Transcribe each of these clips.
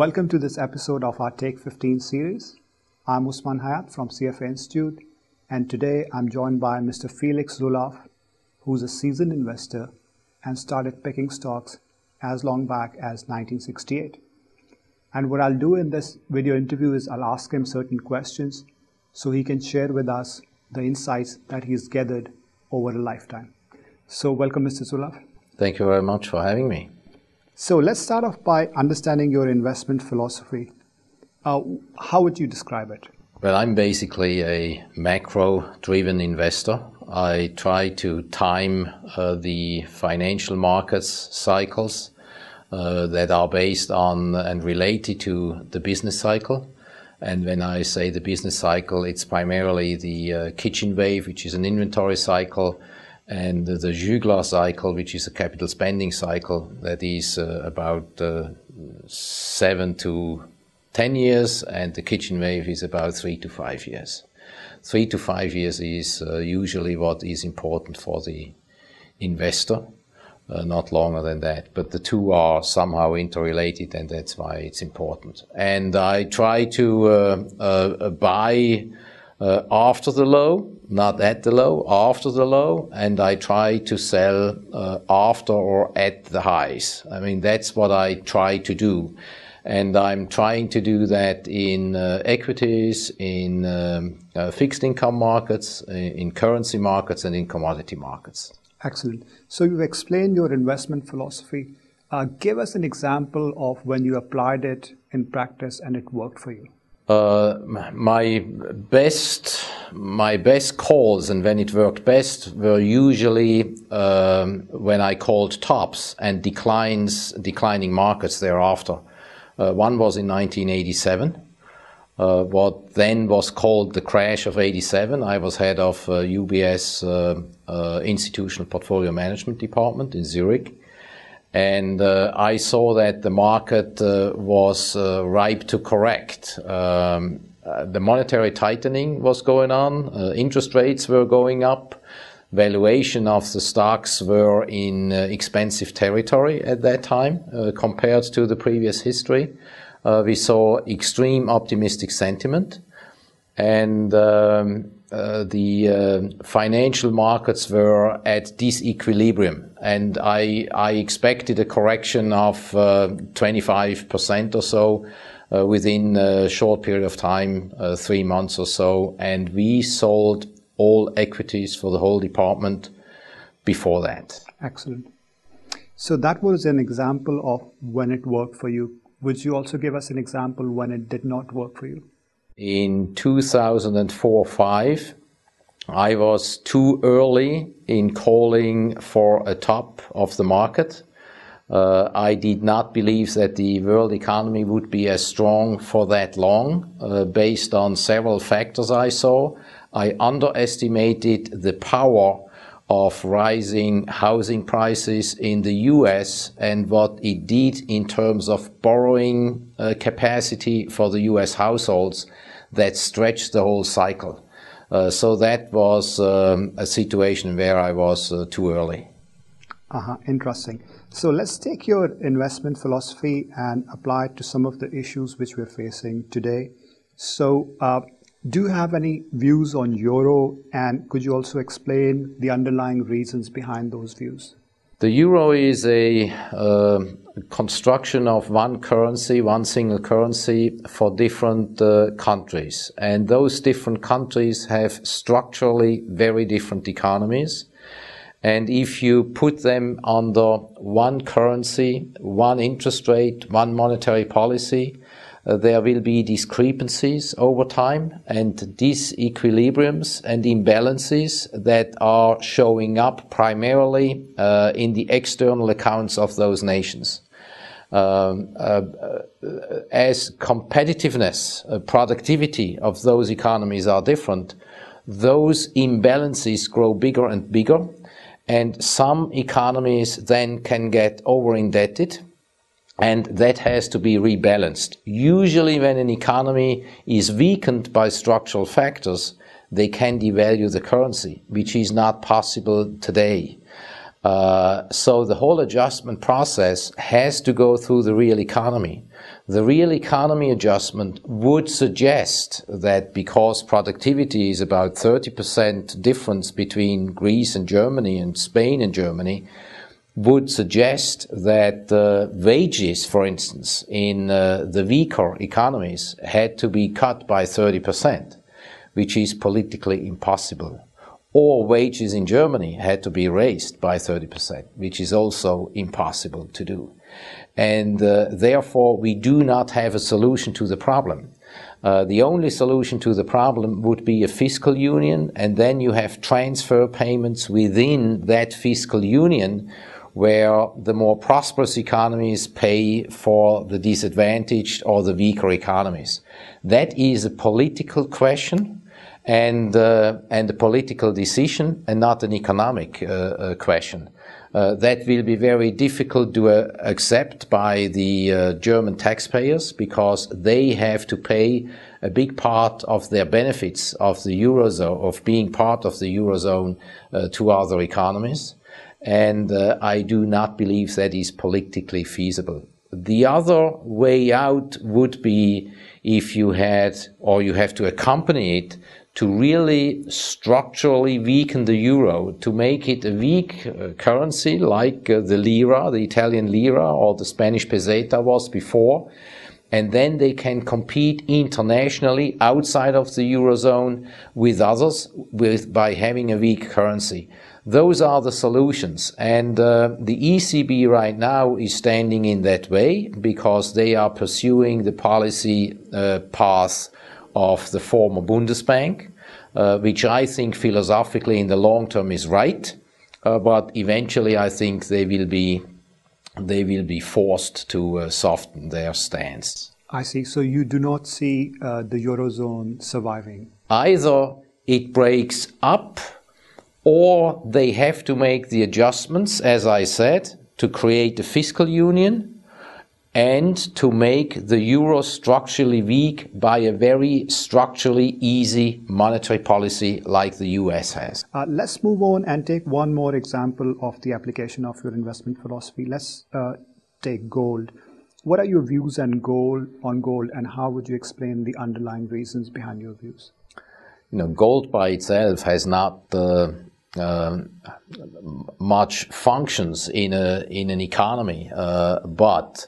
Welcome to this episode of our Take 15 series. I'm Usman Hayat from CFA Institute, and today I'm joined by Mr. Felix Zulauf, who's a seasoned investor and started picking stocks as long back as 1968. And what I'll do in this video interview is I'll ask him certain questions so he can share with us the insights that he's gathered over a lifetime. So, welcome, Mr. Zulauf. Thank you very much for having me. So let's start off by understanding your investment philosophy. Uh, how would you describe it? Well, I'm basically a macro driven investor. I try to time uh, the financial markets cycles uh, that are based on and related to the business cycle. And when I say the business cycle, it's primarily the uh, Kitchin wave, which is an inventory cycle, and the Juglar cycle, which is a capital spending cycle that is uh, about uh, seven to 10 years, and the Kitchin wave is about three to five years. Three to five years is uh, usually what is important for the investor, not longer than that. But the two are somehow interrelated, and that's why it's important. And I try to buy after the low, not at the low, after the low, and I try to sell uh, after or at the highs. I mean, that's what I try to do. And I'm trying to do that in uh, equities, in um, uh, fixed income markets, in currency markets, and in commodity markets. Excellent. So you've explained your investment philosophy. Uh, give us an example of when you applied it in practice and it worked for you. Uh, my best my best calls and when it worked best were usually um, when I called tops and declines declining markets thereafter. Uh, one was in 1987. Uh, what then was called the crash of 87. I was head of UBS uh, uh, Institutional Portfolio Management Department in Zurich and uh, I saw that the market uh, was uh, ripe to correct. Um, the monetary tightening was going on, interest rates were going up, valuation of the stocks were in expensive territory at that time compared to the previous history. we saw extreme optimistic sentiment, and um, uh, the uh, financial markets were at disequilibrium, and I, I expected a correction of uh, 25% or so uh, within a short period of time, uh, three months or so, and we sold all equities for the whole department before that. Excellent. So that was an example of when it worked for you. Would you also give us an example when it did not work for you? In 2004-5, I was too early in calling for a top of the market. Uh, I did not believe that the world economy would be as strong for that long, uh, based on several factors I saw. I underestimated the power of rising housing prices in the US and what it did in terms of borrowing uh, capacity for the US households that stretched the whole cycle. Uh, so that was um, a situation where I was uh, too early. Uh-huh, interesting. So let's take your investment philosophy and apply it to some of the issues which we're facing today. So, do you have any views on euro, and could you also explain the underlying reasons behind those views? The euro is a uh, construction of one currency, one single currency for different uh, countries. And those different countries have structurally very different economies. And if you put them under one currency, one interest rate, one monetary policy, there will be discrepancies over time and disequilibriums and imbalances that are showing up primarily uh, in the external accounts of those nations. Um, uh, uh as competitiveness, uh, productivity of those economies are different, those imbalances grow bigger and bigger, and some economies then can get over indebted and that has to be rebalanced. Usually, when an economy is weakened by structural factors, they can devalue the currency, which is not possible today. Uh, so the whole adjustment process has to go through the real economy. The real economy adjustment would suggest that because productivity is about 30% difference between Greece and Germany and Spain and Germany, would suggest that uh, wages, for instance, in uh, the weaker economies had to be cut by 30%, which is politically impossible. Or wages in Germany had to be raised by 30%, which is also impossible to do. And uh, therefore, we do not have a solution to the problem. Uh, the only solution to the problem would be a fiscal union, and then you have transfer payments within that fiscal union where the more prosperous economies pay for the disadvantaged or the weaker economies. That is a political question and, uh, and a political decision and not an economic uh, uh, question. Uh, that will be very difficult to uh, accept by the uh, German taxpayers because they have to pay a big part of their benefits of the Eurozone, of being part of the Eurozone to other economies and uh, I do not believe that is politically feasible. The other way out would be if you had, or you have to accompany it, to really structurally weaken the euro, to make it a weak uh, currency like uh, the lira, the Italian lira, or the Spanish peseta was before, and then they can compete internationally outside of the eurozone with others with, by having a weak currency. Those are the solutions. And uh, the ECB right now is standing in that way because they are pursuing the policy uh, path of the former Bundesbank, uh, which I think philosophically in the long term is right. Uh, but eventually, I think they will be they will be forced to uh, soften their stance. I see. So you do not see uh, the eurozone surviving. Either it breaks up or they have to make the adjustments, as I said, to create the fiscal union and to make the euro structurally weak by a very structurally easy monetary policy like the US has. Uh, let's move on and take one more example of the application of your investment philosophy. Let's uh, take gold. What are your views on gold, on gold, and how would you explain the underlying reasons behind your views? You know, gold by itself has not uh, much functions in a in an economy, uh, but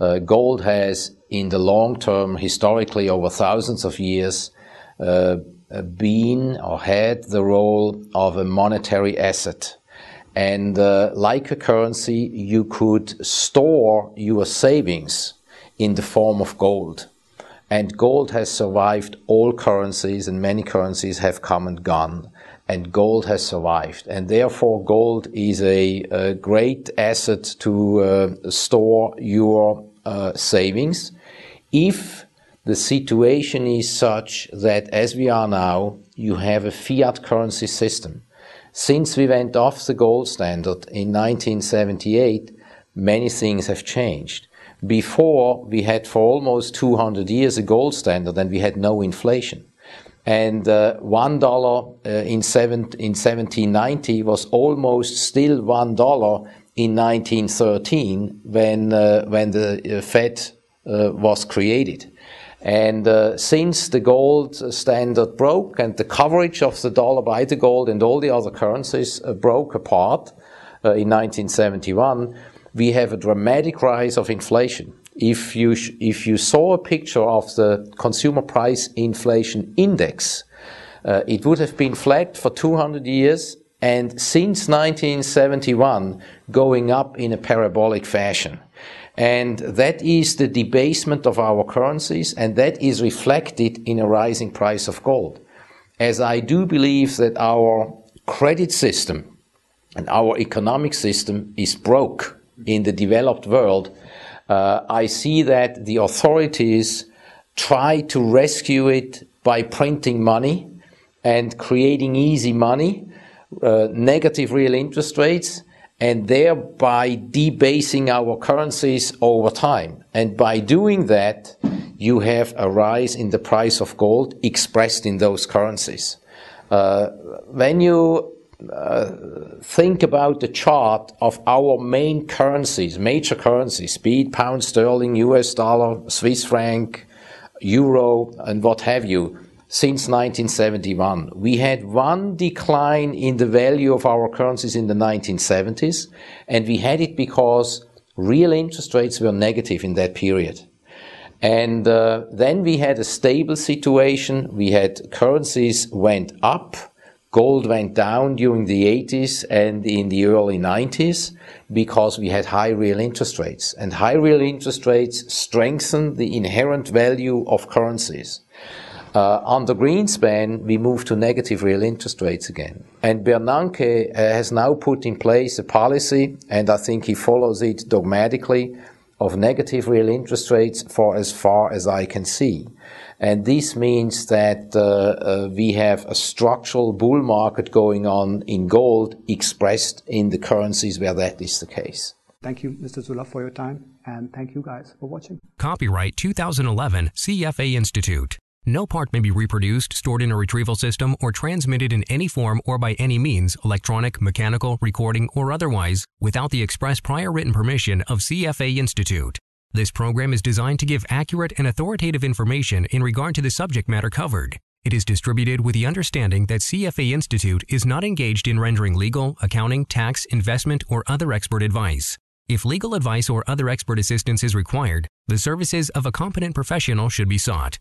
uh, gold has, in the long term, historically over thousands of years, uh, been or had the role of a monetary asset. And uh, like a currency, you could store your savings in the form of gold. And gold has survived all currencies, and many currencies have come and gone and gold has survived. And therefore, gold is a, a great asset to uh, store your uh, savings. If the situation is such that, as we are now, you have a fiat currency system. Since we went off the gold standard in 1978, many things have changed. Before, we had for almost 200 years a gold standard and we had no inflation and uh, one dollar uh, in, seven, in 1790 was almost still one dollar in 1913 when uh, when the uh, Fed uh, was created. And uh, since the gold standard broke and the coverage of the dollar by the gold and all the other currencies broke apart in 1971, we have a dramatic rise of inflation if you, if you saw a picture of the consumer price inflation index, uh, it would have been flat for 200 years and since 1971 going up in a parabolic fashion. And that is the debasement of our currencies, and that is reflected in a rising price of gold. As I do believe that our credit system and our economic system is broke in the developed world, uh, I see that the authorities try to rescue it by printing money and creating easy money, uh, negative real interest rates, and thereby debasing our currencies over time. And by doing that, you have a rise in the price of gold expressed in those currencies. Uh, when you think about the chart of our main currencies, major currencies, be it pound sterling, US dollar, Swiss franc, euro, and what have you, since 1971. We had one decline in the value of our currencies in the 1970s, and we had it because real interest rates were negative in that period. And uh, then we had a stable situation. We had currencies went up, gold went down during the 80s and in the early 90s because we had high real interest rates. And high real interest rates strengthen the inherent value of currencies. Uh, under Greenspan, we moved to negative real interest rates again. And Bernanke uh, has now put in place a policy, and I think he follows it dogmatically, of negative real interest rates for as far as I can see. And this means that uh, uh, we have a structural bull market going on in gold expressed in the currencies where that is the case. Thank you, Mr. Zulauf, for your time, and thank you guys for watching. Copyright 2011 CFA Institute. No part may be reproduced, stored in a retrieval system, or transmitted in any form or by any means, electronic, mechanical, recording, or otherwise, without the express prior written permission of CFA Institute. This program is designed to give accurate and authoritative information in regard to the subject matter covered. It is distributed with the understanding that CFA Institute is not engaged in rendering legal, accounting, tax, investment, or other expert advice. If legal advice or other expert assistance is required, the services of a competent professional should be sought.